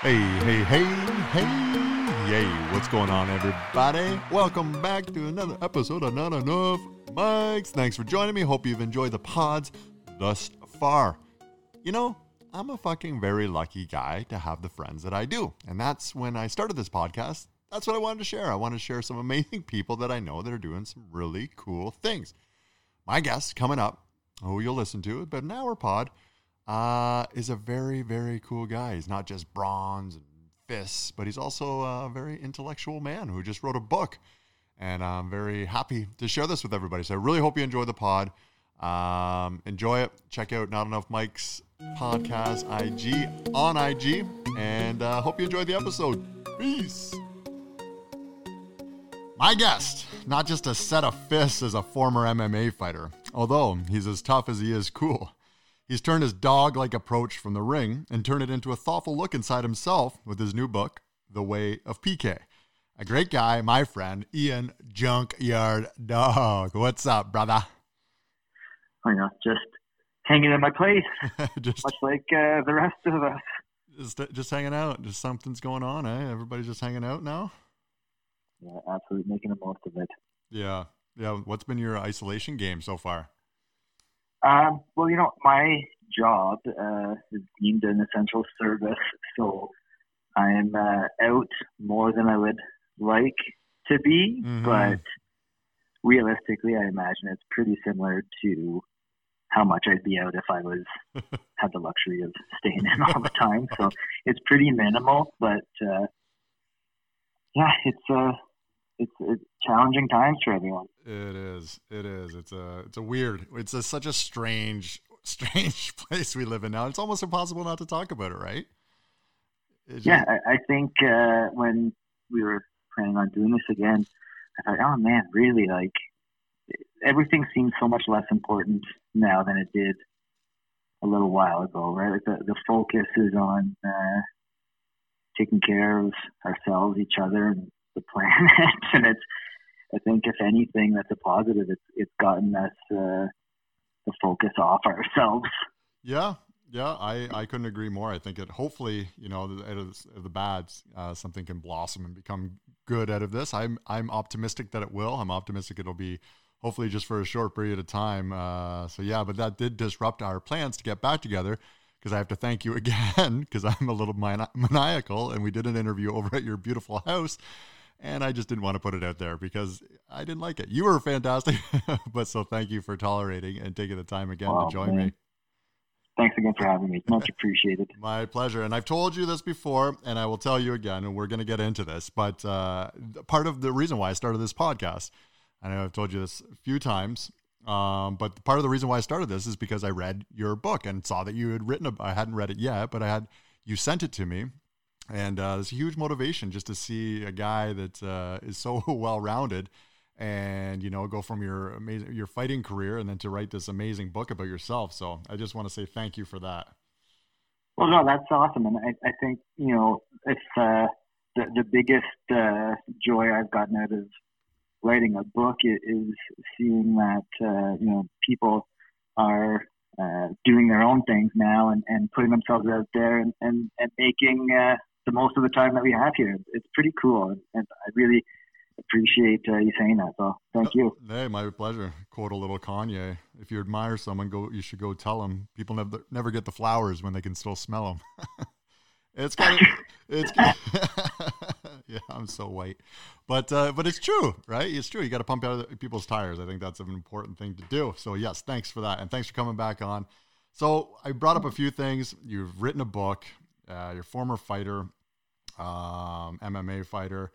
Hey, hey, hey, hey, yay. What's going on, everybody? Welcome back to another episode of Not Enough Mics. Thanks for joining me. Hope you've enjoyed the pods thus far. You know, I'm a fucking very lucky guy to have the friends that I do. And that's when I started this podcast. That's what I wanted to share. I want to share some amazing people that I know that are doing some really cool things. My guest coming up, who you'll listen to, but an hour pod uh, is a very, very cool guy. He's not just bronze and fists, but he's also a very intellectual man who just wrote a book. And I'm very happy to share this with everybody. So I really hope you enjoy the pod. Um, enjoy it. Check out Not Enough Mics podcast IG on IG. And uh, hope you enjoyed the episode. Peace. My guest, not just a set of fists as a former MMA fighter, although he's as tough as he is cool. He's turned his dog like approach from the ring and turned it into a thoughtful look inside himself with his new book, The Way of PK. A great guy, my friend, Ian Junkyard Dog. What's up, brother? I know, just hanging in my place, just, much like uh, the rest of us. Just, just hanging out. Just something's going on, eh? Everybody's just hanging out now. Yeah, absolutely making the most of it. Yeah, yeah. What's been your isolation game so far? Um, well, you know, my job uh, is deemed an essential service, so I'm uh, out more than I would like to be, mm-hmm. but realistically, I imagine it's pretty similar to how much I'd be out if I was had the luxury of staying in all the time. So it's pretty minimal, but uh, yeah, it's uh, it's, it's challenging times for everyone. It is. It is. It's a it's a weird. It's a, such a strange strange place we live in now. It's almost impossible not to talk about it, right? Just, yeah, I, I think uh, when we were planning on doing this again, I thought, oh man, really, like everything seems so much less important now than it did a little while ago, right? Like the the focus is on uh, taking care of ourselves, each other, and the planet. and it's, I think, if anything, that's a positive. It's it's gotten us uh, the focus off ourselves. Yeah, yeah, I, I couldn't agree more. I think it hopefully, you know, out of the bads, uh, something can blossom and become good out of this. I'm I'm optimistic that it will. I'm optimistic it'll be hopefully just for a short period of time. Uh, so yeah, but that did disrupt our plans to get back together because I have to thank you again because I'm a little maniacal and we did an interview over at your beautiful house and I just didn't want to put it out there because I didn't like it. You were fantastic, but so thank you for tolerating and taking the time again to join man. me. Thanks again for having me. Much appreciated. My pleasure. And I've told you this before, and I will tell you again, and we're going to get into this. But uh, part of the reason why I started this podcast, I know I've told you this a few times, um, but part of the reason why I started this is because I read your book and saw that you had written. A, I hadn't read it yet, but I had you sent it to me, and uh, it's a huge motivation just to see a guy that uh, is so well rounded and you know go from your amazing your fighting career and then to write this amazing book about yourself. So i just want to say thank you for that. Well no that's awesome. And i, I think you know it's uh, the, the biggest uh, joy i've gotten out of writing a book is seeing that uh, you know people are uh, doing their own things now and, and putting themselves out there and, and, and making uh, the most of the time that we have here. It's pretty cool, and, I really appreciate uh, you saying that. So thank you. Hey, my pleasure. Quote a little Kanye: "If you admire someone, go. You should go tell them. People never never get the flowers when they can still smell them." it's kind of it's. yeah, I'm so white, but uh, but it's true, right? It's true. You got to pump out people's tires. I think that's an important thing to do. So yes, thanks for that, and thanks for coming back on. So I brought up a few things. You've written a book. Uh, you're a former fighter um, MMA fighter,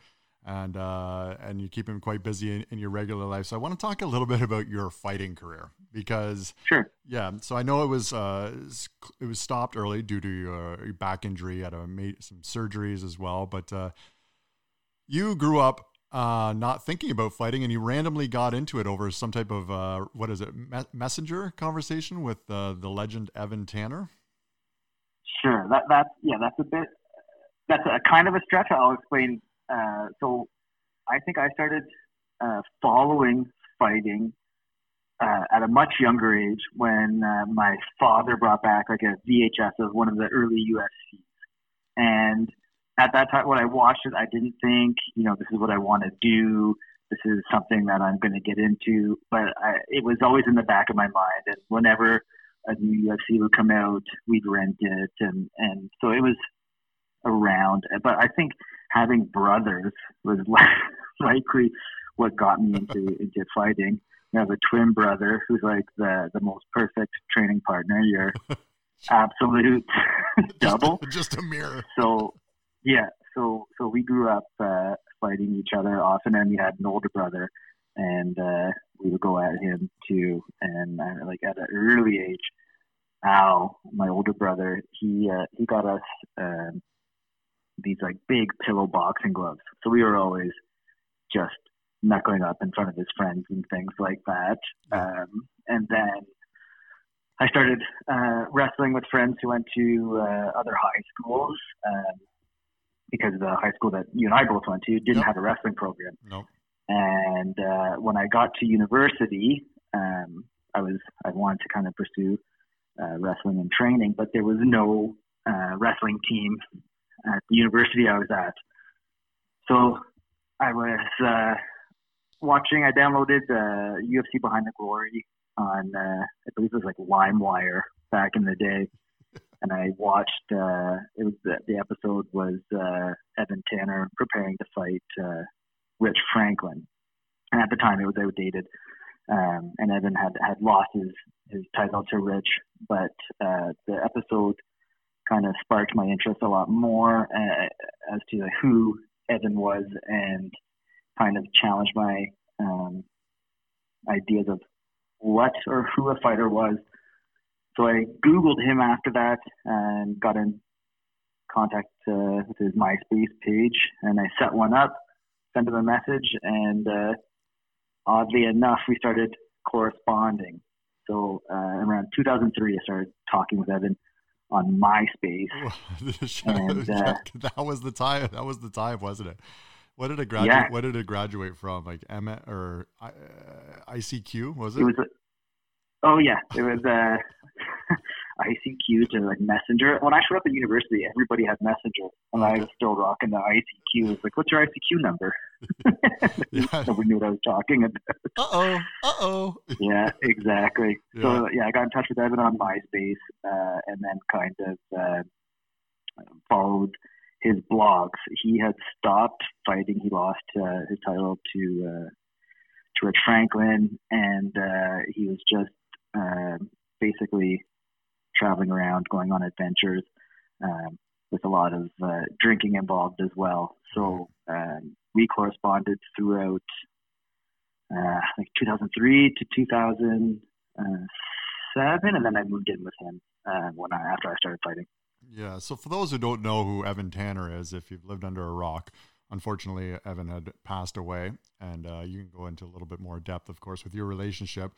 and uh, and you keep him quite busy in, in, your regular life. So I want to talk a little bit about your fighting career because sure, yeah. So I know it was uh, it was stopped early due to your, back injury. You had a, some surgeries as well, but uh, you grew up uh, not thinking about fighting, and you randomly got into it over some type of uh, what is it, me- messenger conversation with uh, the legend Evan Tanner. Sure, that that yeah, that's a bit that's a kind of a stretch. I'll explain. Uh, so I think I started uh, following fighting uh, at a much younger age when uh, my father brought back like a VHS of one of the early UFCs. And at that time, when I watched it, I didn't think, you know, this is what I want to do. This is something that I'm going to get into. But I, it was always in the back of my mind. And whenever a new UFC would come out, we'd rent it, and and so it was around. But I think having brothers was likely what got me into into fighting. You have a twin brother who's like the the most perfect training partner. You're absolute double. Just, just, a mirror. So yeah, so so we grew up uh, fighting each other often, and we had an older brother, and uh, we would go at him too. And uh, like at an early age, Al, my older brother, he uh, he got us um, these like big pillow boxing gloves. So we were always just knuckling up in front of his friends and things like that. Um, and then I started uh, wrestling with friends who went to uh, other high schools um, because the high school that you and I both went to didn't Nope. have a wrestling program. Nope. And uh, when I got to university, um, I was I wanted to kind of pursue uh, wrestling and training, but there was no uh, wrestling team at the university I was at. So I was uh, watching. I downloaded uh, UFC Behind the Glory on uh, I believe it was like LimeWire back in the day, and I watched. Uh, it was the, the episode was uh, Evan Tanner preparing to fight uh, Rich Franklin, and at the time it was outdated. Um, and Evan had had lost his his title to Rich, but uh, the episode kind of sparked my interest a lot more uh, as to who Evan was and kind of challenged my um, ideas of what or who a fighter was. So I Googled him after that and got in contact uh, with his MySpace page, and I set one up, sent him a message, and uh, oddly enough, we started corresponding. So uh, around 2003, I started talking with Evan on MySpace. And, uh, that was the time. That was the time, wasn't it? What did it graduate? Yeah. What did it graduate from? Like M or uh, ICQ? Was it? It was, a, oh yeah, it was uh, ICQ to like Messenger. When I showed up at university, everybody had Messenger, and I was still rocking the ICQ. It was like, what's your ICQ number? Yeah. Nobody knew what I was talking about. Uh oh. Uh oh. yeah, exactly. Yeah. So yeah, I got in touch with Evan on MySpace, uh, and then kind of uh, followed his blogs. He had stopped fighting. He lost uh, his title to uh, to Rich Franklin, and uh, he was just uh, basically traveling around, going on adventures, um, with a lot of uh, drinking involved as well. So um, we corresponded throughout uh, like 2003 to 2007, and then I moved in with him uh, when I after I started fighting. Yeah. So for those who don't know who Evan Tanner is, if you've lived under a rock, unfortunately Evan had passed away, and uh, you can go into a little bit more depth, of course, with your relationship.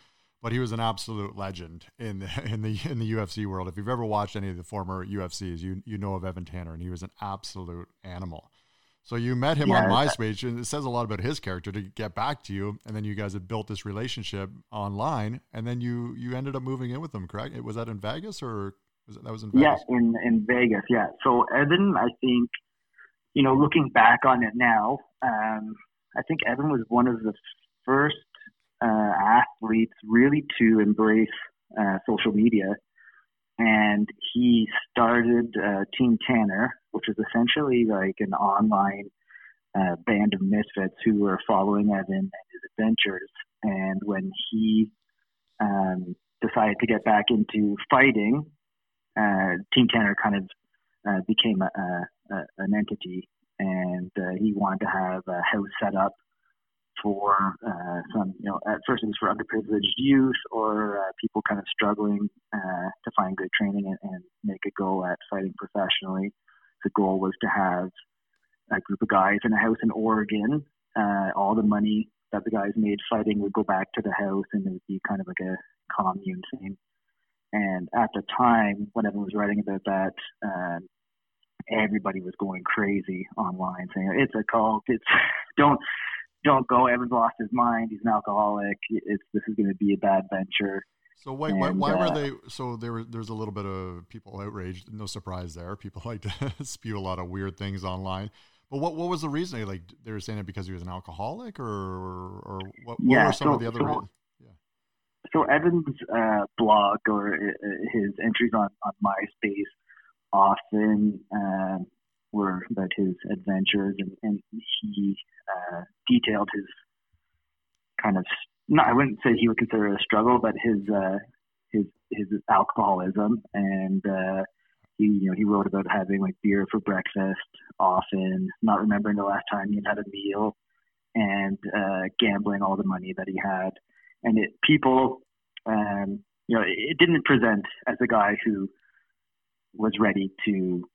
But he was an absolute legend in the in the in the UFC world. If you've ever watched any of the former UFCs, you you know of Evan Tanner, and he was an absolute animal. So you met him on Yeah, that- MySpace, and it says a lot about his character to get back to you. And then you guys had built this relationship online, and then you you ended up moving in with him. Correct? Was that in Vegas or was it, that was in Yeah, Vegas? in in Vegas. Yeah. So Evan, I think, you know, looking back on it now, um, I think Evan was one of the first athletes really to embrace uh, social media, and he started uh, Team Tanner, which is essentially like an online uh, band of misfits who were following Evan and his adventures. And when he um, decided to get back into fighting, uh, Team Tanner kind of uh, became a, a, a, an entity, and uh, he wanted to have a house set up for uh, some, you know, at first it was for underprivileged youth or uh, people kind of struggling uh, to find good training and, and make a go at fighting professionally. The goal was to have a group of guys in a house in Oregon. Uh, all the money that the guys made fighting would go back to the house, and it would be kind of like a commune thing. And at the time, when everyone was writing about that, um, everybody was going crazy online, saying it's a cult. It's don't don't go. Evan's lost his mind. He's an alcoholic. It's this is going to be a bad venture. So why and, why, why uh, were they? So there was there's a little bit of people outraged. No surprise there. People like to spew a lot of weird things online. But what what was the reason? Like they were saying it because he was an alcoholic, or or what, what yeah, were some so, of the other so, reasons? Yeah. So Evan's uh, blog or uh, his entries on on MySpace often uh, were about his adventures, and, and he uh, detailed his kind of not I wouldn't say he would consider it a struggle, but his uh, his his alcoholism. And uh, he you know he wrote about having like beer for breakfast often, not remembering the last time he had had a meal, and uh, gambling all the money that he had, and it people um, you know it didn't present as a guy who was ready to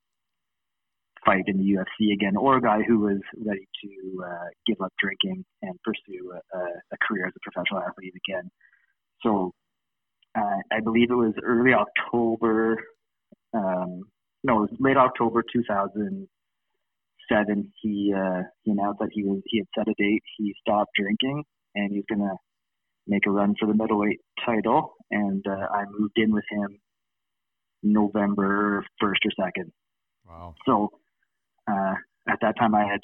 fight in the UFC again, or a guy who was ready to uh, give up drinking and pursue a, a, career as a professional athlete again. So uh, I believe it was early October, um, no, it was late October 2007. He uh, he announced that he was he had set a date. He stopped drinking and he's gonna make a run for the middleweight title. And uh, I moved in with him November 1st or 2nd. Wow. So uh, at that time, I had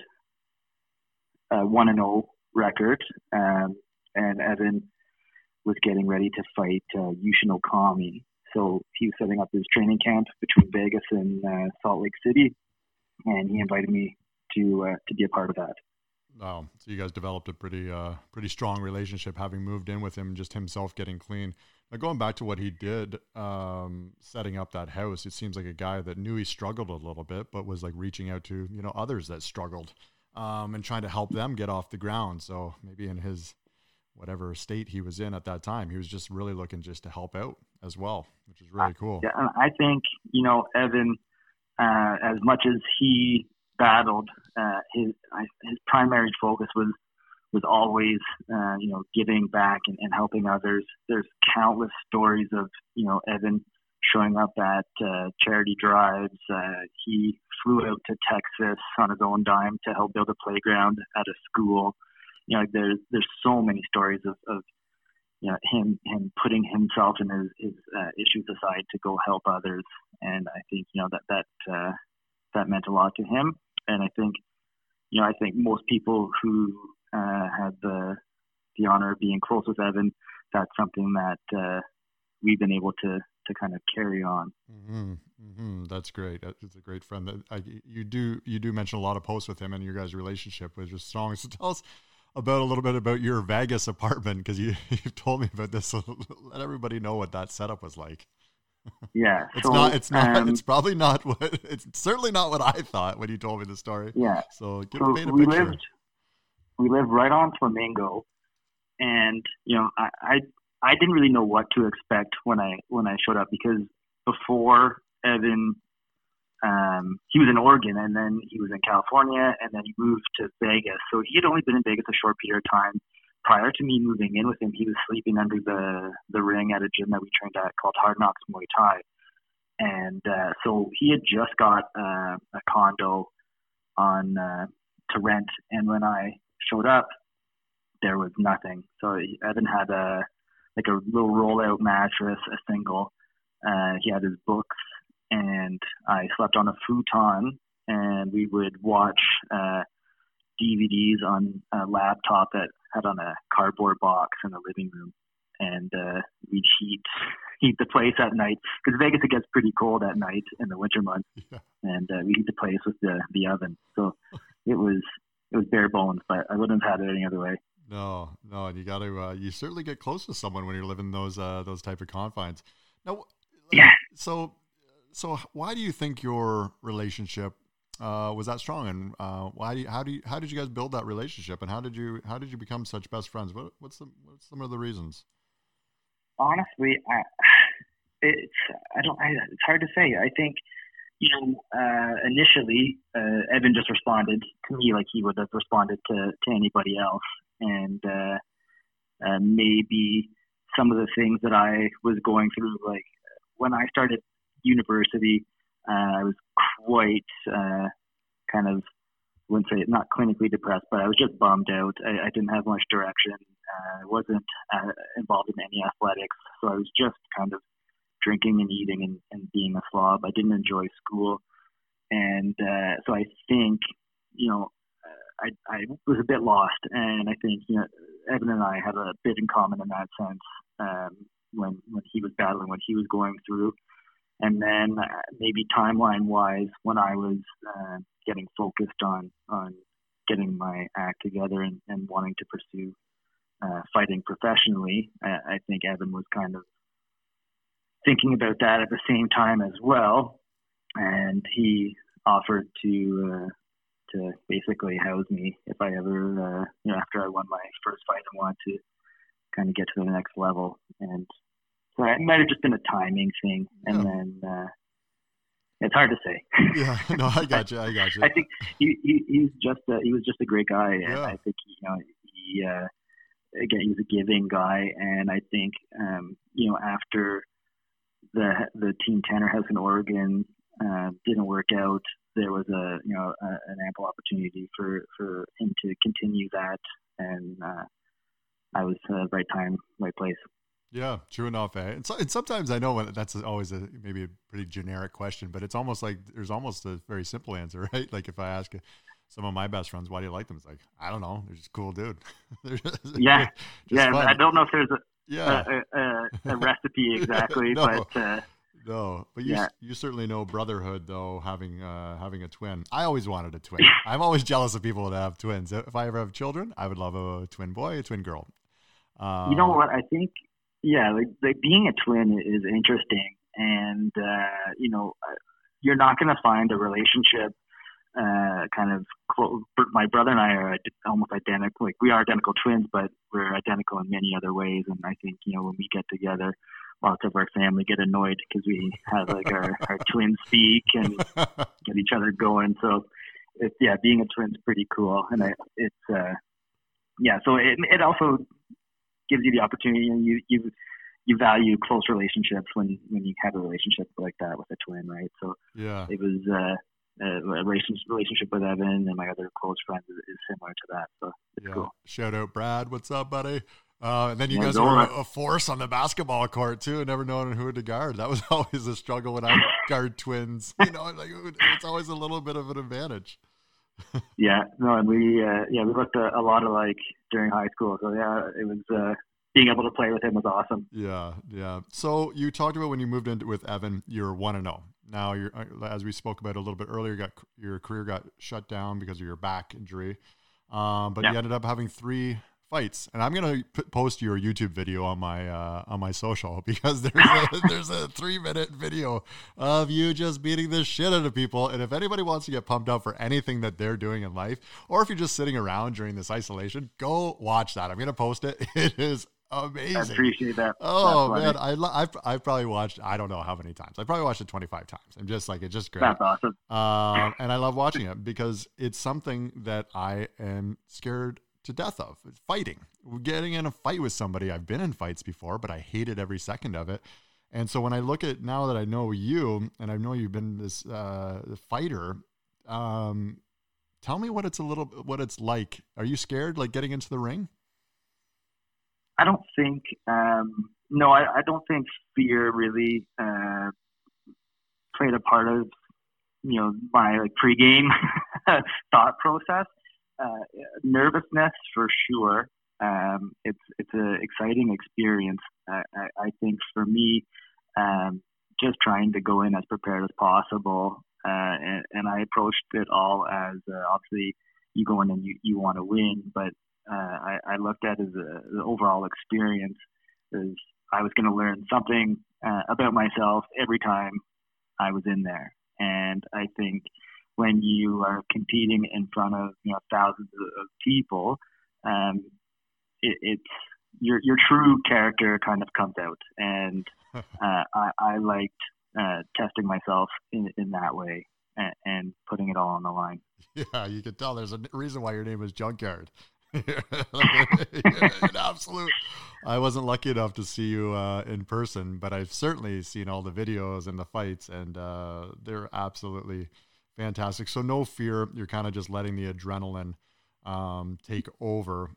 a one and zero oh record, um, and Evan was getting ready to fight uh, Yushin Okami. So he was setting up his training camp between Vegas and uh, Salt Lake City, and he invited me to uh, to be a part of that. Wow! So you guys developed a pretty uh, pretty strong relationship, having moved in with him, just himself getting clean. Now, going back to what he did, um, setting up that house, it seems like a guy that knew he struggled a little bit, but was like reaching out to you know others that struggled, um, and trying to help them get off the ground. So maybe in his whatever state he was in at that time, he was just really looking just to help out as well, which is really cool. Yeah, I think you know Evan, uh, as much as he battled, uh, his his primary focus was was always, uh, you know, giving back and, and helping others. There's countless stories of, you know, Evan showing up at uh, charity drives. Uh, he flew out to Texas on his own dime to help build a playground at a school. You know, there's there's so many stories of, of you know him him putting himself and his, his uh, issues aside to go help others, and I think you know that that uh, that meant a lot to him. And I think you know I think most people who uh, had the the honor of being close with Evan, that's something that uh, we've been able to to kind of carry on. Mm-hmm. Mm-hmm. That's great. It's a great friend. That I, you do you do mention a lot of posts with him and your guys' relationship was just strong. So tell us about a little bit about your Vegas apartment because you you've told me about this. So let everybody know what that setup was like. Yeah, it's so, not. It's not. Um, it's probably not what. It's certainly not what I thought when you told me the story. Yeah. So give so paint a we picture. lived we live right on Flamingo, and you know, I, I I didn't really know what to expect when I when I showed up because before Evan, um, he was in Oregon and then he was in California and then he moved to Vegas. So he had only been in Vegas a short period of time. Prior to me moving in with him, he was sleeping under the the ring at a gym that we trained at called Hard Knocks Muay Thai, and uh, so he had just got uh, a condo on uh, to rent. And when I showed up, there was nothing. So Evan had a like a little rollout mattress, a single. Uh, he had his books, and I slept on a futon, and we would watch uh, DVDs on a laptop that had on a cardboard box in the living room, and uh, we'd heat heat the place at night because Vegas it gets pretty cold at night in the winter months, yeah. and uh, we heat the place with the the oven. So it was it was bare bones, but I wouldn't have had it any other way. No, no, and you got to uh, you certainly get close to someone when you're living those uh, those type of confines. Now, yeah. So, so why do you think your relationship uh, was that strong, and uh, why do you, how do you, how did you guys build that relationship, and how did you how did you become such best friends? What, what's the what's some of the reasons? Honestly, I, it's I don't I, it's hard to say. I think you know, uh, initially, uh, Evan just responded to me like he would have responded to, to anybody else. And uh, uh, maybe some of the things that I was going through, like when I started university, I was quite uh, kind of, I wouldn't say not clinically depressed, but I was just bummed out. I, I didn't have much direction. uh, wasn't uh, involved in any athletics, so I was just kind of drinking and eating and, and being a slob. I didn't enjoy school, and uh, so I think you know I, I was a bit lost, and I think you know Evan and I had a bit in common in that sense. Um, when when he was battling, what he was going through, and then uh, maybe timeline wise, when I was uh, getting focused on on getting my act together and, and wanting to pursue uh, fighting professionally, I, I think Evan was kind of thinking about that at the same time as well, and he offered to uh, to basically house me if I ever, uh, you know, after I won my first fight and wanted to kind of get to the next level. And so it might have just been a timing thing. And yeah. then, uh, it's hard to say. yeah, no, I got you. I got you. I think he, he he's just a, he was just a great guy, and yeah. I think you know he uh, again he's a giving guy, and I think um, you know after the the Team Tanner House in Oregon uh, didn't work out, there was a you know a, an ample opportunity for for him to continue that, and uh, I was uh, right time, right place. Yeah, true enough. Eh? And, so, and sometimes I know when that's always a maybe a pretty generic question, but it's almost like there's almost a very simple answer, right? Like if I ask some of my best friends, why do you like them? It's like I don't know, they're just cool dude. just, yeah, yeah. Fun. I don't know if there's a yeah a, a, a recipe exactly, no. but. Uh, no, but you yeah. you certainly know brotherhood though having uh, having a twin. I always wanted a twin. I'm always jealous of people that have twins. If I ever have children, I would love a twin boy, a twin girl. Uh, you know what? I think yeah, like, like being a twin is interesting, and uh, you know uh, you're not going to find a relationship uh, kind of close. My brother and I are almost identical. Like we are identical twins, but we're identical in many other ways. And I think you know when we get together, lots of our family get annoyed because we have like our, our twin speak and get each other going. So it's yeah, being a twin's pretty cool, and I, it's uh, yeah. So it it also gives you the opportunity, and you you you value close relationships when when you have a relationship like that with a twin, right? So yeah, it was. Uh, a relationship with Evan and my other close friends is, is similar to that. So it's yeah. cool. Shout out Brad. What's up, buddy? Uh, and then you yeah, guys were a, a, force on the basketball court too, never knowing who to guard. That was always a struggle when I guard twins. You know, like it's always a little bit of an advantage. Yeah, no, and we uh, yeah we looked a, a, lot alike during high school. So yeah, it was uh, being able to play with him was awesome. Yeah, yeah. So you talked about when you moved in with Evan, you're one and zero. Oh. Now you're uh, as we spoke about a little bit earlier, got your career got shut down because of your back injury. Um, but yeah. you ended up having three fights, and I'm gonna post your YouTube video on my uh, on my social because there's a, there's a three minute video of you just beating the shit out of people. And if anybody wants to get pumped up for anything that they're doing in life, or if you're just sitting around during this isolation, go watch that. I'm gonna post it. It is amazing. I appreciate that. Oh man, I I've, I've probably watched I don't know how many times. I probably watched it 25 times. I'm just like it's just great. That's awesome. Um, and I love watching it because it's something that I am scared to death of fighting. Getting in a fight with somebody i've been in fights before but i hated every second of it. And so when i look at now that i know you and i know you've been this uh, fighter um, tell me what it's a little what it's like. Are you scared like getting into the ring? I don't think um, no I, I, don't think fear really uh, played a part of you know my like pregame thought process uh, nervousness for sure. Um, it's it's an exciting experience. I, I, I think for me, um, just trying to go in as prepared as possible, uh, and, and I approached it all as uh, obviously you go in and you, you want to win, but uh, I, I looked at it as a, the overall experience is I was going to learn something uh, about myself every time I was in there, and I think when you are competing in front of you know thousands of people, um, it, it's your your true character kind of comes out, and uh, I, I liked uh, testing myself in, in that way and, and, putting it all on the line. Yeah, you can tell there's a reason why your name is Junkyard. absolute. I wasn't lucky enough to see you uh, in person, but I've certainly seen all the videos and the fights, and uh, they're absolutely Fantastic. So no fear. You're kind of just letting the adrenaline um, take over.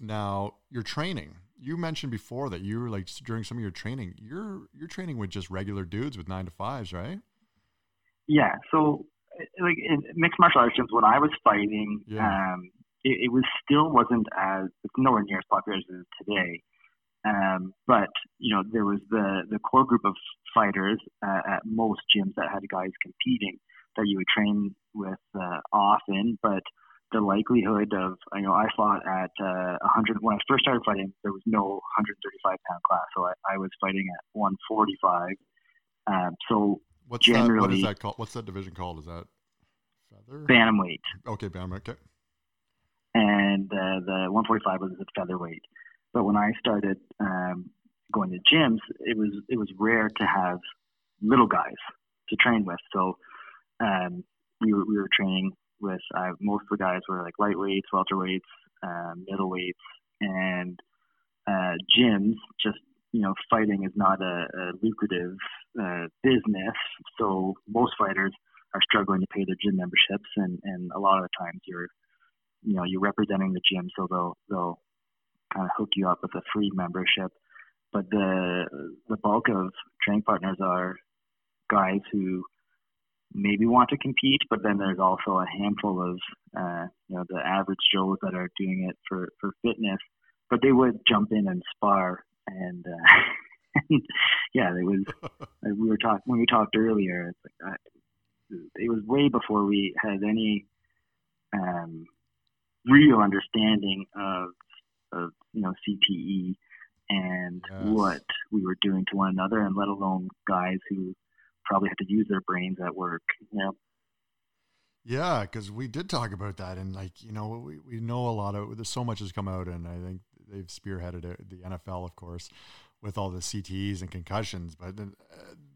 Now, your training. You mentioned before that you were like during some of your training, you're you're training with just regular dudes with nine to fives, right? Yeah. So, like in mixed martial arts gyms, when I was fighting, Yeah. um, it, it was still wasn't as it's nowhere near as popular as it is today. Um, but you know, there was the the core group of fighters uh, at most gyms that had guys competing that you would train with uh, often. But the likelihood of you know, I fought at uh, 100 when I first started fighting. There was no 135 pound class, so I, I was fighting at 145. Um, so What's that? What is that called? What's that division called? Is that feather? bantamweight. Okay, bantam. Okay. and uh, the 145 was a featherweight. But when I started um, going to gyms, it was it was rare to have little guys to train with. So um, we were we were training with uh, most of the guys were like lightweights, welterweights, uh, middleweights, and uh, gyms. Just you know, fighting is not a, a lucrative uh, business, so most fighters are struggling to pay their gym memberships, and and a lot of the times you're you know you're representing the gym, so they'll they'll kind of hook you up with a free membership. But the the bulk of training partners are guys who maybe want to compete, but then there's also a handful of uh, you know the average Joes that are doing it for for fitness, but they would jump in and spar. And, uh, yeah, it was like we were talking when we talked earlier. It's like I, it was way before we had any um, real understanding of of you know CTE and Yes. what we were doing to one another, and let alone guys who probably had to use their brains at work. You know, Yeah, because we did talk about that, and like you know, we, we know a lot of there's so much has come out, and I think they've spearheaded it, the NFL, of course, with all the CTEs and concussions. But uh,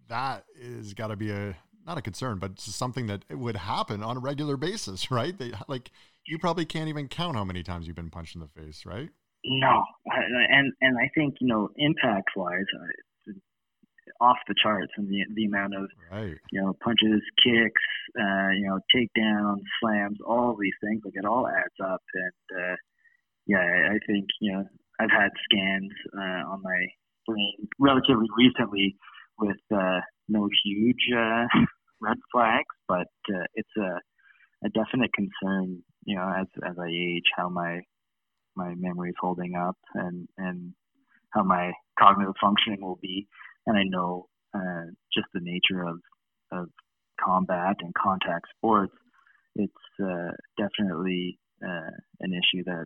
that is got to be a not a concern, but something that it would happen on a regular basis, right? They like you probably can't even count how many times you've been punched in the face, right? no, and and I think you know impact wise, off the charts, and the the amount of Right. you know, punches, kicks, uh, you know, takedowns, slams, all these things. Like it all adds up. And uh, yeah, I think you know I've had scans uh, on my brain relatively recently with uh, no huge uh, red flags, but uh, it's a a definite concern. You know, as as I age, how my my memory is holding up and and how my cognitive functioning will be. And I know uh, just the nature of of combat and contact sports, it's uh, definitely uh, an issue that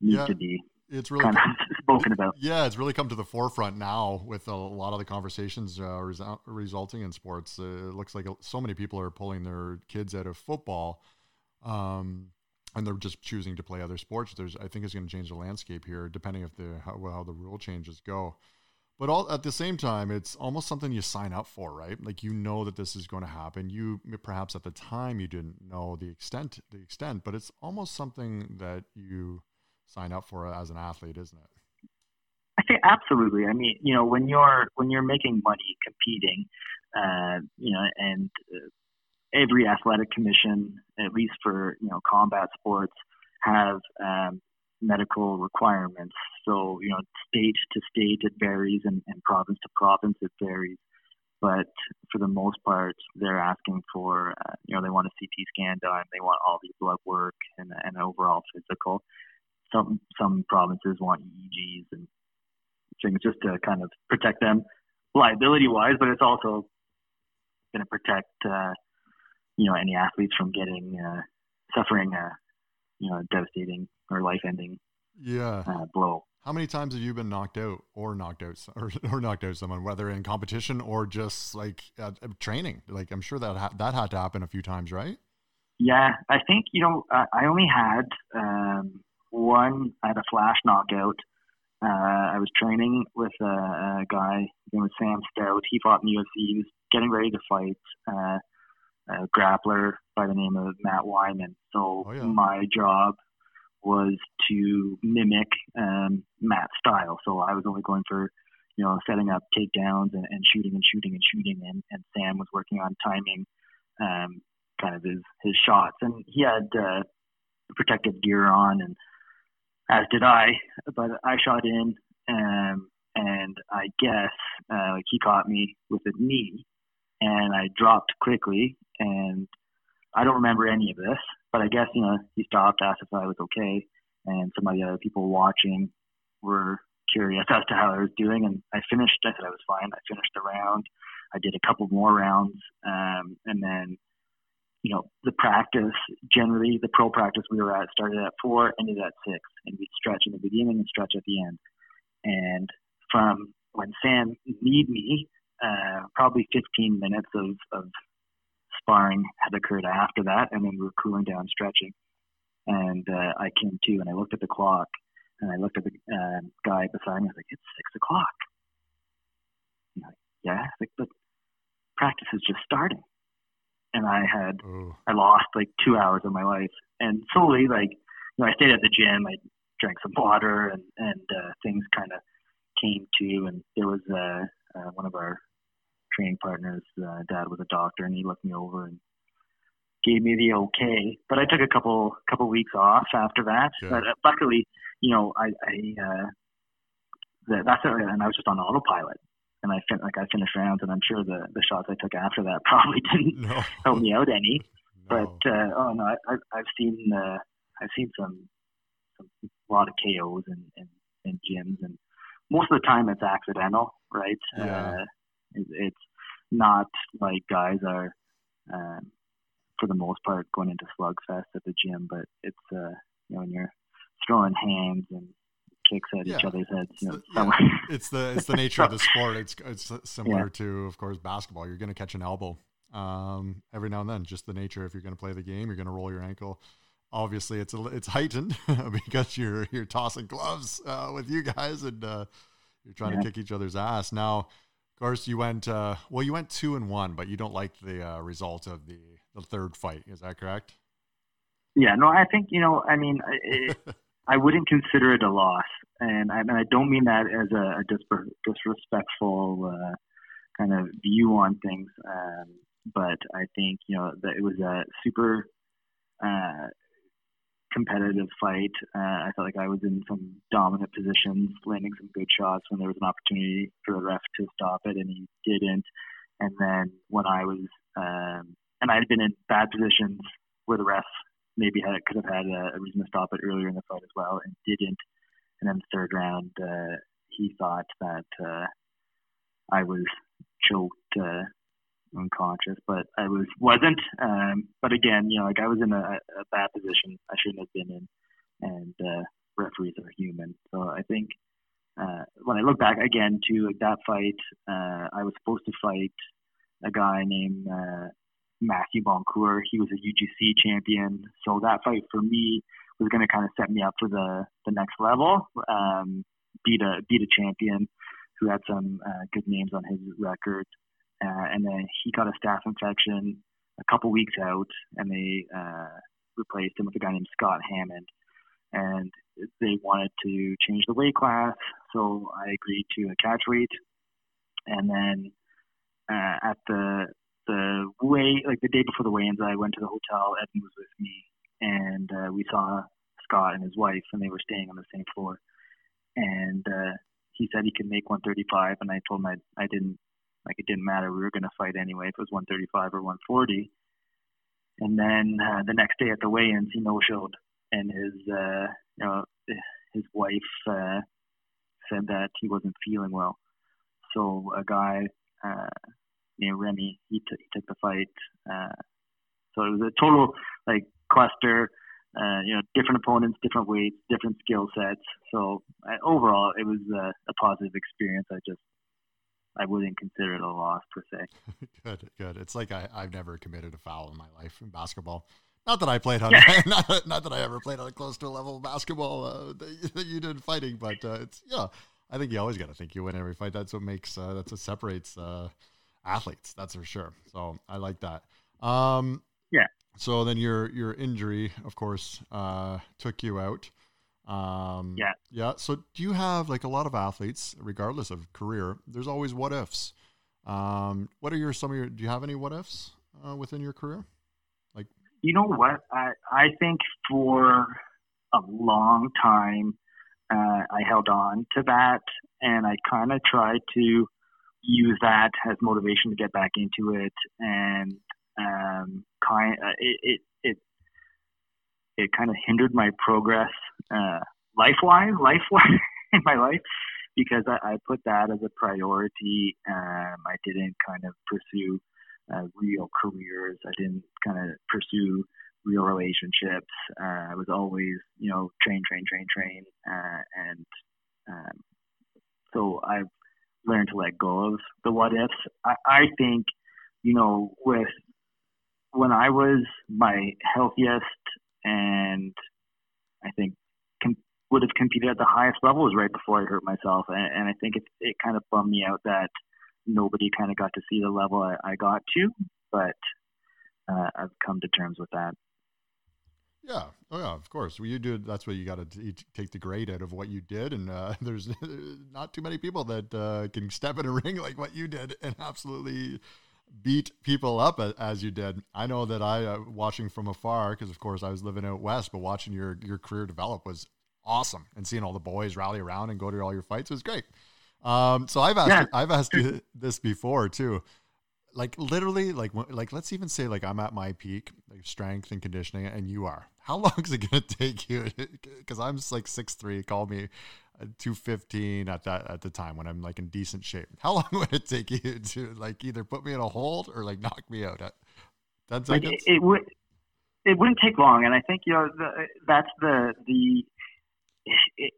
needs Yeah. to be It's really kind of spoken about. Yeah, it's really come to the forefront now with a lot of the conversations uh, resu- resulting in sports. Uh, it looks like so many people are pulling their kids out of football, um, and they're just choosing to play other sports. There's, I think, it's going to change the landscape here, depending if the how, how the rule changes go. But all at the same time, it's almost something you sign up for, right? Like you know that this is going to happen. You perhaps at the time you didn't know the extent, the extent, but it's almost something that you sign up for as an athlete, isn't it? I think absolutely. I mean, you know, when you're when you're making money competing, uh, you know, and uh, every athletic commission, at least for you know combat sports, have um, medical requirements. So you know, state to state it varies, and, and province to province it varies. But for the most part, they're asking for uh, you know they want a CT scan done, they want all the blood work and an overall physical. Some some provinces want EEGs and things just to kind of protect them liability wise, but it's also going to protect uh, you know any athletes from getting uh, suffering a you know devastating or life ending Yeah. uh, blow. How many times have you been knocked out or knocked out or, or knocked out someone, whether in competition or just like training? Like I'm sure that ha- that had to happen a few times, right? Yeah, I think you know I I only had um, one. I had a flash knockout. Uh, I was training with a, a guy his name was Sam Stout. He fought in the UFC. He was getting ready to fight uh, a grappler by the name of Matt Wiman. So Oh, yeah. my job was to mimic um, Matt's style. So I was only going for you know setting up takedowns and, and shooting and shooting and shooting, and, and Sam was working on timing. Um, kind of his his shots, and he had uh, protective gear on, and as did I. But I shot in, um, and I guess uh, like he caught me with a knee, and I dropped quickly, and I don't remember any of this. But I guess you know he stopped, asked if I was okay, and some of the other people watching were curious as to how I was doing, and I finished. I said I was fine. I finished the round. I did a couple more rounds, um, and then you know, the practice generally, the pro practice we were at started at four, ended at six, and we'd stretch in the beginning and stretch at the end. And from when Sam kneed me, uh, probably 15 minutes of, of sparring had occurred after that, and then we were cooling down, stretching. And uh, I came to, and I looked at the clock, and I looked at the uh, guy beside me. I was like, "It's six o'clock." Like, yeah, like, but practice is just starting and I had Ooh. I lost like two hours of my life. And slowly, like you know, I stayed at the gym. I drank some water, and and uh, things kind of came to. And there was uh, uh, one of our training partners. Uh, dad was a doctor, and he looked me over and gave me the okay. But I took a couple couple weeks off after that. Yeah. But uh, luckily, you know, I, I uh, that, that's it, and I was just on autopilot and I fin- like I finished rounds, and I'm sure the the shots I took after that probably didn't no. help me out any. No. But uh, oh no, I, I've seen uh, I've seen some some a lot of KOs and and, in gyms, and most of the time it's accidental, right? Yeah. Uh, it, it's not like guys are, um, for the most part, going into slugfest at the gym, but it's uh, you know when you're throwing hands and kicks at yeah. each other's heads. You know, yeah. It's the it's the nature of the sport. It's it's similar yeah. to, of course, basketball. You're going to catch an elbow um, every now and then. Just the nature. If you're going to play the game, you're going to roll your ankle. Obviously, it's a, it's heightened because you're you're tossing gloves uh, with you guys and uh, you're trying to kick each other's ass. Now, of course, you went uh, well. You went two and one, but you don't like the uh, result of the the third fight. Is that correct? Yeah. No, I think you know. I mean. It, I wouldn't consider it a loss, and I, and I don't mean that as a, a disrespectful uh, kind of view on things. Um, but I think you know that it was a super uh, competitive fight. Uh, I felt like I was in some dominant positions, landing some good shots when there was an opportunity for the ref to stop it, and he didn't. And then when I was, um, and I had been in bad positions where the ref maybe had could have had a, a reason to stop it earlier in the fight as well, and didn't. And then the third round, uh, he thought that uh, I was choked uh, unconscious, but I was wasn't. Um, but again, you know, like I was in a, a bad position I shouldn't have been in, and uh, referees are human. So I think uh, when I look back again to like that fight, uh, I was supposed to fight a guy named uh, Matthew Boncour. He was a UGC champion, so that fight for me was going to kind of set me up for the the next level. Um, beat a beat a champion who had some uh, good names on his record, uh, and then he got a staph infection a couple weeks out, and they uh, replaced him with a guy named Scott Hammond. And they wanted to change the weight class, so I agreed to a catch weight. And then uh, at the the way like the day before the weigh-ins, I went to the hotel. Evan was with me, and uh, we saw Scott and his wife, and they were staying on the same floor. And uh, he said he could make 135, and I told him I, I didn't like it didn't matter. We were going to fight anyway if it was 135 or 140. And then uh, the next day at the weigh-ins, he no-showed, and his uh, you know his wife uh, said that he wasn't feeling well. So a guy uh, know, Remy, he, t- he took the fight. Uh, so it was a total like cluster, uh, you know, different opponents, different weights, different skill sets. So uh, overall, it was a, a positive experience. I just I wouldn't consider it a loss per se. good, good. It's like I, I've never committed a foul in my life in basketball. Not that I played on, not, not, that I ever played on a close to a level of basketball uh, that, you did fighting, but uh, it's yeah. I think you always got to think you win every fight. That's what makes uh, that's what separates uh, athletes. That's for sure. So I like that. Um, yeah. So then your your injury, of course, uh, took you out. Um, yeah. Yeah. So do you have like a lot of athletes, regardless of career? There's always what ifs. Um, what are your some of your? Do you have any what ifs uh, within your career? Like you know what I I think for a long time. Uh, I held on to that, and I kind of tried to use that as motivation to get back into it, and um, kind uh, it, it it it kind of hindered my progress uh, life wise, life wise in my life because I, I put that as a priority. Um, I didn't kind of pursue uh, real careers. I didn't kind of pursue real relationships. Uh, I was always, you know, train, train, train, train, uh, and um, so I've learned to let go of the what ifs. I, I think, you know, with when I was my healthiest and I think com- would have competed at the highest level was right before I hurt myself, and, and I think it it kind of bummed me out that nobody kind of got to see the level I, I got to, but uh, I've come to terms with that. Yeah. Oh, yeah. Of course. Well, you do. That's what you got to take the grade out of what you did, and uh, there's not too many people that uh, can step in a ring like what you did and absolutely beat people up as you did. I know that I, uh, watching from afar, because of course I was living out west, but watching your your career develop was awesome, and seeing all the boys rally around and go to all your fights was great. Um, so I've asked yeah. I've asked you this before too. Like literally, like like let's even say like I'm at my peak, like strength and conditioning, and you are. How long is it going to take you? Because I'm just like six three. Call me 215 at that at the time when I'm like in decent shape. How long would it take you to like either put me in a hold or like knock me out at 10 seconds? Like it, it, would it wouldn't take long and I think you know the, that's the the it,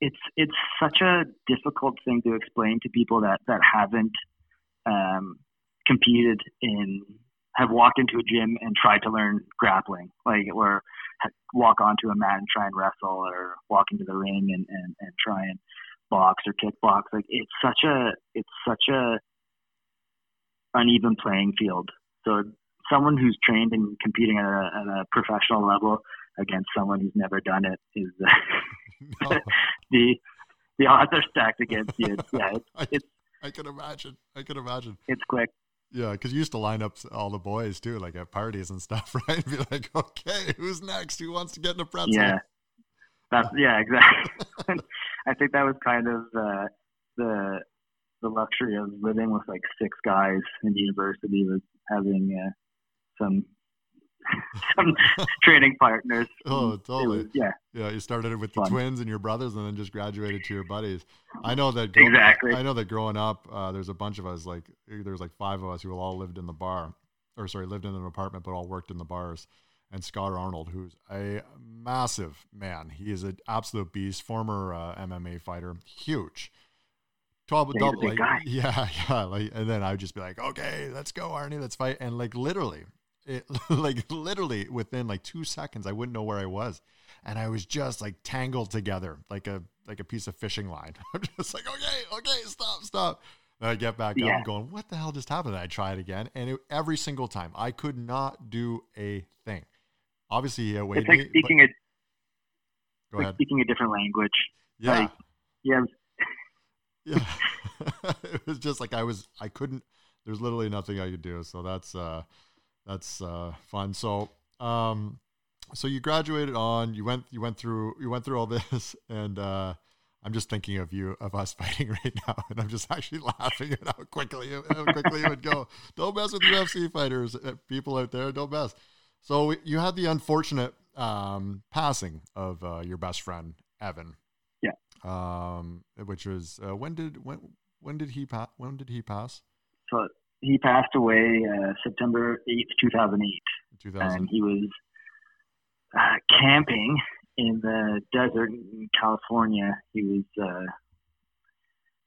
it's it's such a difficult thing to explain to people that that haven't um, competed in have walked into a gym and tried to learn grappling like or walk onto a mat and try and wrestle or walk into the ring and, and, and try and box or kickbox. Like it's such a it's such a uneven playing field. So someone who's trained and competing at a, at a professional level against someone who's never done it is no. Oh. the the odds are stacked against you. Yeah, it's, I, it's I can imagine. I can imagine. It's quick. Yeah, because you used to line up all the boys too, like at parties and stuff, right? Be like, okay, who's next? Who wants to get in a pretzel? Yeah, that's yeah, exactly. I think that was kind of uh, the the luxury of living with like six guys in university was having uh, some some training partners. Oh, totally. Was, yeah. Yeah. You started it with Fun. the twins and your brothers, and then just graduated to your buddies. I know that. Growing, exactly. I know that growing up, uh, there's a bunch of us. Like there's like five of us who all lived in the bar, or sorry, lived in an apartment, but all worked in the bars. And Scott Arnold, who's a massive man, he is an absolute beast, former uh, MMA fighter, huge. 12 yeah, double, like, yeah, yeah. Like, and then I would just be like, okay, let's go, Arnie, let's fight. And like literally, it like literally within like two seconds, I wouldn't know where I was, and I was just like tangled together like a like a piece of fishing line. I'm just like, okay, okay, stop, stop. And I get back yeah. up, going, what the hell just happened? And I try it again, and it, every single time, I could not do a thing. Obviously, he outweighed it's like me. Speaking a, go ahead. Speaking a different language. Yeah. Like, yeah. yeah. it was just like I was. I couldn't. There's literally nothing I could do. So that's. uh that's uh, fun. So, um, so you graduated on. You went. You went through. You went through all this, and uh, I'm just thinking of you of us fighting right now, and I'm just actually laughing at how quickly how quickly it would go. Don't mess with UFC fighters, uh, people out there. Don't mess. So you had the unfortunate um, passing of uh, your best friend Evan. Yeah. Um, which was uh, when did when when did he pass? When did he pass? So he passed away uh, September 8th, 2008. 2000. And he was uh, camping in the desert in California. He was uh,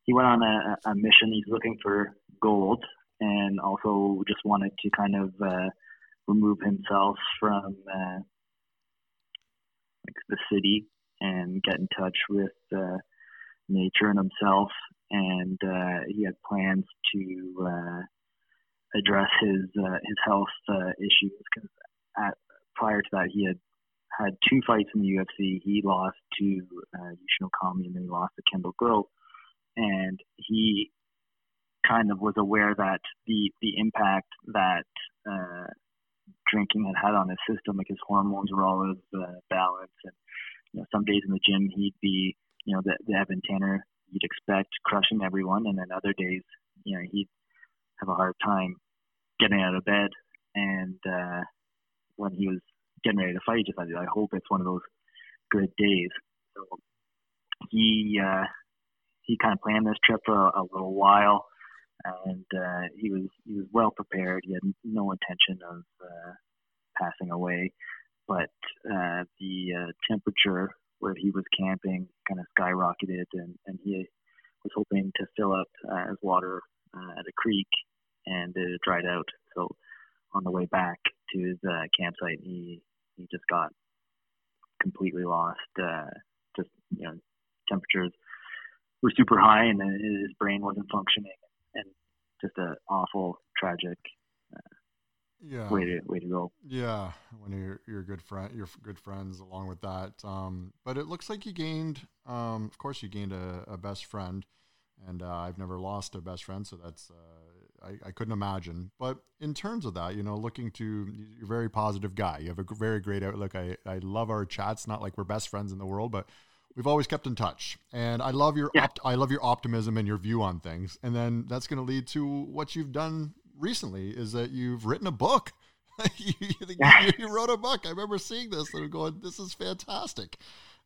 he went on a, a, mission. He's looking for gold, and also just wanted to kind of uh, remove himself from uh, like the city and get in touch with uh, nature and himself. And uh, he had plans to uh, address his uh, his health uh, issues because prior to that he had had two fights in the UFC. He lost to uh, Yushin Okami and then he lost to Kendall Grove, and he kind of was aware that the the impact that uh, drinking had had on his system, like his hormones were all out of uh, balance, and you know, some days in the gym he'd be, you know, the, the Evan Tanner you'd expect crushing everyone, and then other days, you know, he'd have a hard time getting out of bed. And uh, when he was getting ready to fight, just I, I hope it's one of those good days. So he uh, he kind of planned this trip for a, a little while, and uh, he was he was well prepared. He had no intention of uh, passing away, but uh, the uh, temperature where he was camping kind of skyrocketed, and, and he was hoping to fill up uh, his water uh, at a creek, and it dried out. So on the way back to his uh, campsite, he he just got completely lost. Uh, just you know, temperatures were super high, and his brain wasn't functioning, and just an awful, tragic yeah. way to way to go. Yeah, when you're you're good friend, you're good friends along with that. Um, but it looks like you gained, um, of course, you gained a, a best friend, and uh, I've never lost a best friend, so that's uh, I, I couldn't imagine. But in terms of that, you know, looking to you're a very positive guy. You have a very great outlook. I I love our chats. Not like we're best friends in the world, but we've always kept in touch and i love your yeah. opt- i love your optimism and your view on things and then that's going to lead to what you've done recently is that you've written a book. you, you, you, wrote a book. I remember seeing this and going, "This is fantastic,"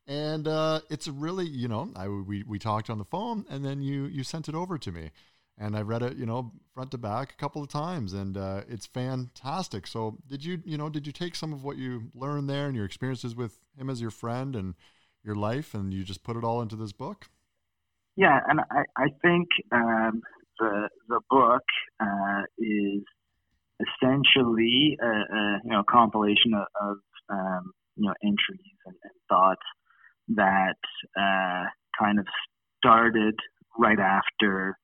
and uh, it's really, you know, I we we talked on the phone, and then you you sent it over to me, and I read it, you know, front to back a couple of times, and uh, it's fantastic. So, did you, you know, did you take some of what you learned there and your experiences with him as your friend and your life, and you just put it all into this book? Yeah, and I I think um, the the book uh, is essentially a, a, you know compilation of, of um, you know entries and, and thoughts that uh, kind of started right after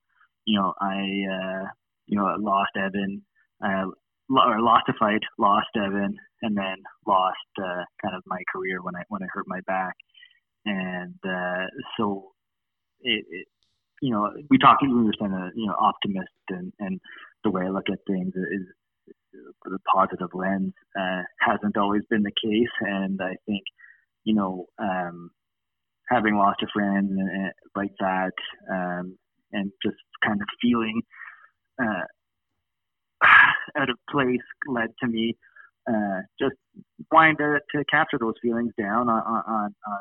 you know I uh, you know lost Evan uh, or lost a fight, lost Evan, and then lost uh, kind of my career when I when I hurt my back, and uh, so it, it you know, we talked we understand a, you know, optimist and, and the way I look at things is the positive lens uh, hasn't always been the case. And I think, you know, um, having lost a friend and, like that, um, and just kind of feeling uh, out of place led to me uh, just wanting to, to capture those feelings down on, on, on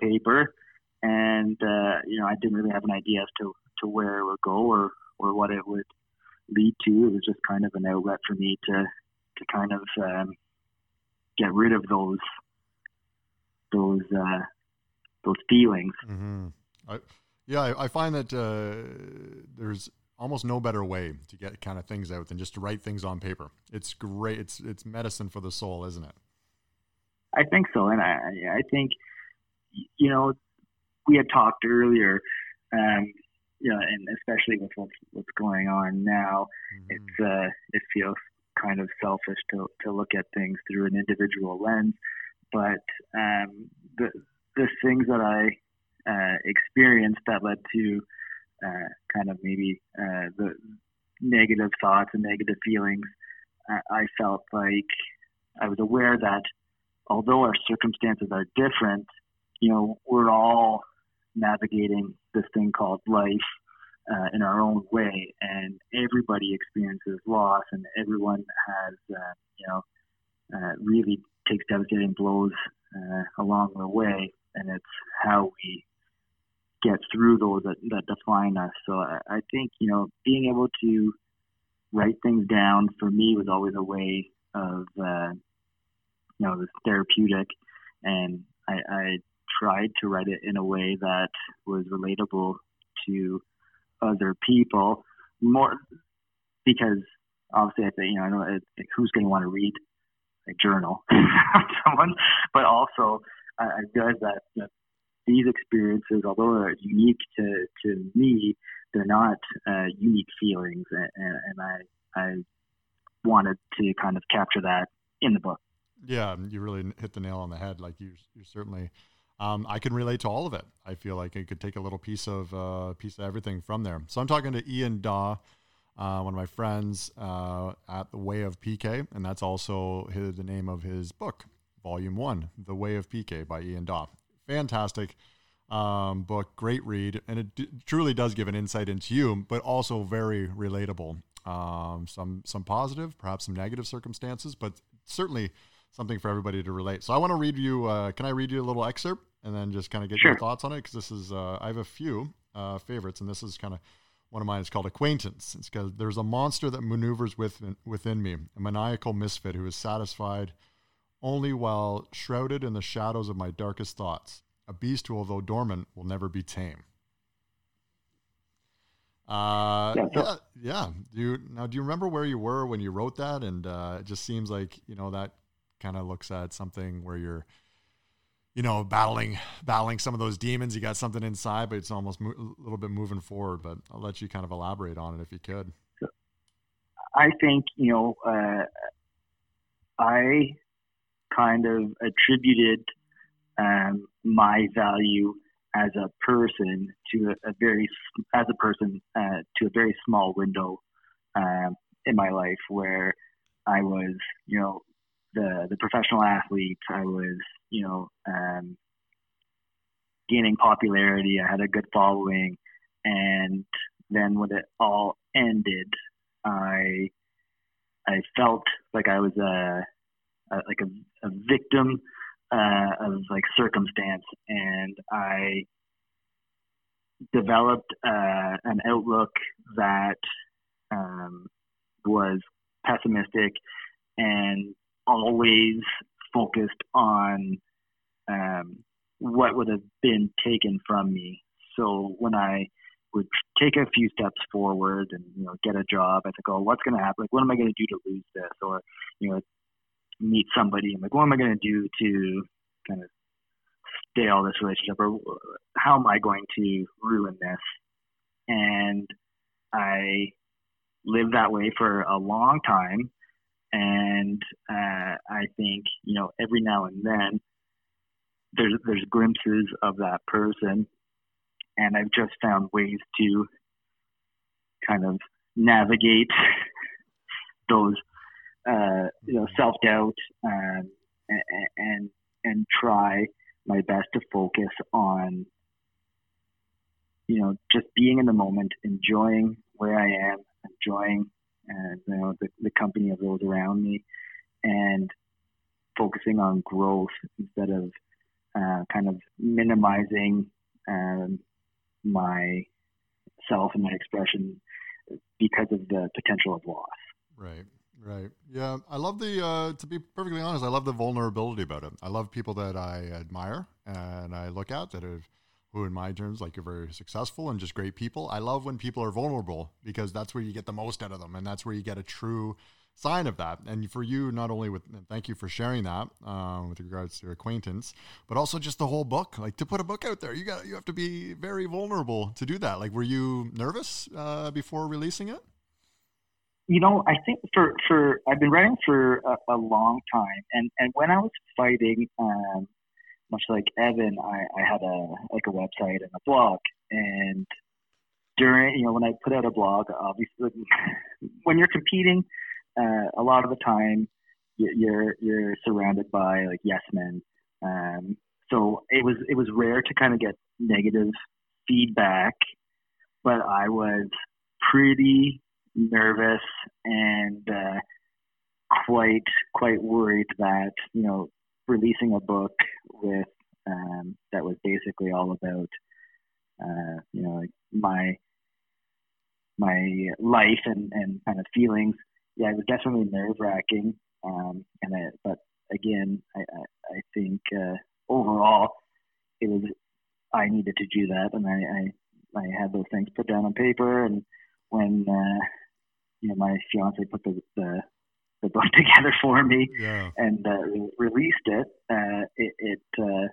paper and uh, you know I didn't really have an idea as to to where it would go or or what it would lead to. It was just kind of an outlet for me to to kind of um, get rid of those those uh, those feelings. Mm-hmm. I, yeah, I, I, find that uh, there's almost no better way to get kind of things out than just to write things on paper. It's great. It's it's medicine for the soul, isn't it? I think so, and I I think you know we had talked earlier, um, you know, and especially with what's what's going on now, mm-hmm. it's uh, it feels kind of selfish to to look at things through an individual lens. But um, the the things that I uh, experienced that led to uh, kind of maybe uh, the negative thoughts and negative feelings, uh, I felt like I was aware that although our circumstances are different, you know, we're all navigating this thing called life uh, in our own way, and everybody experiences loss, and everyone has, uh, you know, uh, really takes devastating blows uh, along the way, and it's how we get through those that, that define us. So I, I think you know being able to write things down for me was always a way of uh, you know this therapeutic, and I, I tried to write it in a way that was relatable to other people more because obviously I think you know I know who's going to want to read a journal someone, but also I, I realized that know, these experiences, although they're unique to to me, they're not uh, unique feelings, and, and I I wanted to kind of capture that in the book. Yeah, you really hit the nail on the head. Like you, you certainly um, I can relate to all of it. I feel like I could take a little piece of uh, piece of everything from there. So I'm talking to Ian Daw, uh, one of my friends uh, at the Way of PK, and that's also his, the name of his book, Volume One, The Way of PK by Ian Daw. Fantastic um, book, great read, and it d- truly does give an insight into you, but also very relatable. Um, some some positive, perhaps some negative circumstances, but certainly something for everybody to relate. So I want to read you. Uh, can I read you a little excerpt and then just kind of get Sure. your thoughts on it? Because this is uh, I have a few uh, favorites, and this is kind of one of mine. It's called Acquaintance. It's because there's a monster that maneuvers within within me, a maniacal misfit who is satisfied only while shrouded in the shadows of my darkest thoughts. A beast who, although dormant, will never be tame. Uh, Yeah, yeah, yeah. Do you now? Do you remember where you were when you wrote that? And uh, it just seems like you know that kind of looks at something where you're, you know, battling battling some of those demons. You got something inside, but it's almost mo- a little bit moving forward. But I'll let you kind of elaborate on it if you could. I think you know uh, I kind of attributed um, my value as a person to a, a very as a person uh, to a very small window um, in my life where I was you know the the professional athlete. I was you know um, gaining popularity. I had a good following. And then when it all ended I I felt like I was a, a like a, a victim uh, of like circumstance, and I developed uh, an outlook that um, was pessimistic and always focused on um, what would have been taken from me. So when I would take a few steps forward and you know get a job, I think, oh, what's going to happen? Like, what am I going to do to lose this? Or you know, meet somebody. I'm like, what am I going to do to kind of stale this relationship, or how am I going to ruin this? And I lived that way for a long time, and uh, I think you know every now and then there's there's glimpses of that person, and I've just found ways to kind of navigate those uh, you know self doubt um, and, and and try my best to focus on you know just being in the moment, enjoying where I am, enjoying uh, you know the, the company of those around me, and focusing on growth instead of uh, kind of minimizing um, my self and my expression because of the potential of loss. Right. Right. Yeah. I love the, uh, to be perfectly honest, I love the vulnerability about it. I love people that I admire and I look at that have, who in my terms, like are very successful and just great people. I love when people are vulnerable because that's where you get the most out of them. And that's where you get a true sign of that. And for you, not only with, thank you for sharing that um, with regards to your acquaintance, but also just the whole book, like to put a book out there, you got, you have to be very vulnerable to do that. Like, were you nervous uh, before releasing it? You know, I think for for I've been writing for a, a long time, and and when I was fighting, um, much like Evan, I, I had a like a website and a blog, and during you know when I put out a blog, obviously when you're competing, uh, a lot of the time you're you're surrounded by like yes men, um, so it was it was rare to kind of get negative feedback, but I was pretty nervous and uh, quite quite worried that you know releasing a book with um, that was basically all about uh, you know like my my life and, and kind of feelings. Yeah, it was definitely nerve wracking. Um, and I, but again, I, I, I think uh, overall it was I needed to do that, and I, I I had those things put down on paper and when uh, you know my fiance put the, the the book together for me Yeah. and uh, re- released it, uh, it it, uh,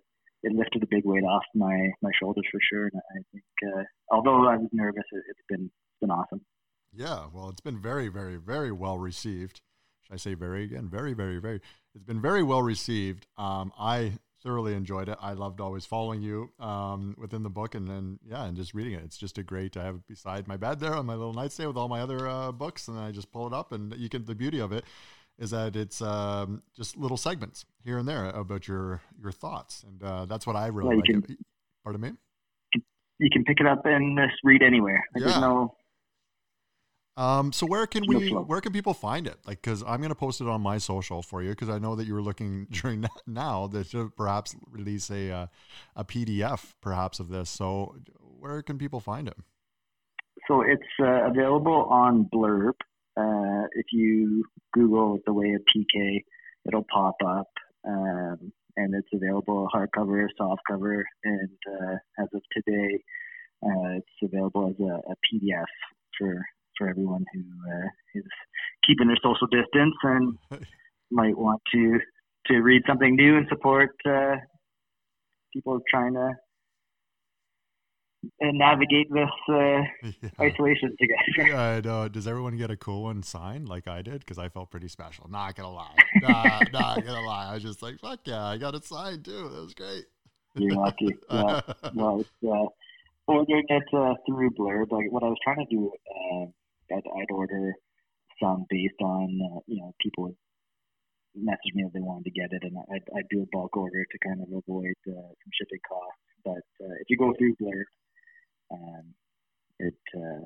it lifted a big weight off my my shoulders for sure. And I think uh, although I was nervous, it, it's been it's been awesome. Yeah, well, it's been very, very, very well received. Should I say very again? Very, very, very. It's been very well received. Um, I thoroughly enjoyed it. I loved always following you um, within the book, and then yeah, and just reading it. It's just a great. I have it beside my bed there on my little nightstand with all my other uh, books, and I just pull it up, and you can. The beauty of it is that it's um, just little segments here and there about your your thoughts, and uh, that's what I really Yeah, like. can- Pardon me. You can pick it up and just read anywhere. Like, Yeah. There's no Um, so where can we where can people find it? Like, because I'm gonna post it on my social for you because I know that you were looking during that now that to perhaps release a uh, a PDF perhaps of this. So where can people find it? So it's uh, available on Blurb. Uh, if you Google the way of PK, it'll pop up, um, and it's available hardcover, softcover, and uh, as of today, uh, it's available as a, a PDF for for everyone who uh, is keeping their social distance and might want to to read something new and support uh, people trying to navigate this. Uh, yeah. isolation together. Yeah, I know. Does everyone get a cool one signed like I did? Because I felt pretty special. Not gonna lie. Nah, not gonna lie. I was just like, fuck yeah, I got it signed too. That was great. You're lucky. Yeah. well, it's, uh, ordering it uh, through Blurb. Like what I was trying to do, uh, I'd, I'd order some based on uh, you know people would message me if they wanted to get it, and I'd, I'd do a bulk order to kind of avoid uh, some shipping costs. But uh, if you go through Blurb, um, it uh,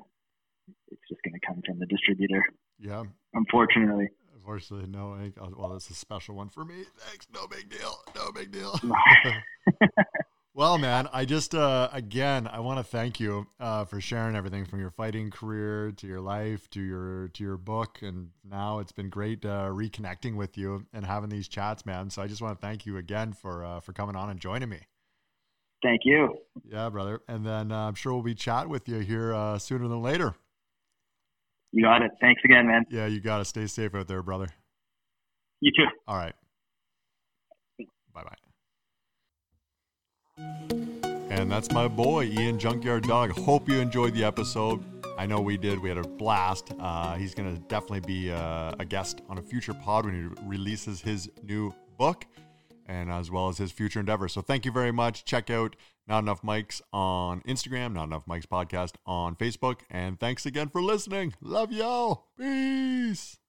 it's just going to come from the distributor. yeah. Unfortunately. Unfortunately, no. I, oh, well, it's a special one for me. Thanks. No big deal. No big deal. well, man, I just uh, again, I want to thank you uh, for sharing everything from your fighting career to your life to your to your book, and now it's been great uh, reconnecting with you and having these chats, man. So I just want to thank you again for uh, for coming on and joining me. Thank you. Yeah, brother. And then uh, I'm sure we'll be chatting with you here uh, sooner than later. You got it. Thanks again, man. Yeah, you got to stay safe out there, brother. You too. All right. Bye bye. And that's my boy, Ian Junkyard Dog. Hope you enjoyed the episode. I know we did. We had a blast. Uh, he's going to definitely be uh, a guest on a future pod when he releases his new book and as well as his future endeavors. So thank you very much. Check out Not Enough Mics on Instagram, Not Enough Mics Podcast on Facebook. And thanks again for listening. Love y'all. Peace.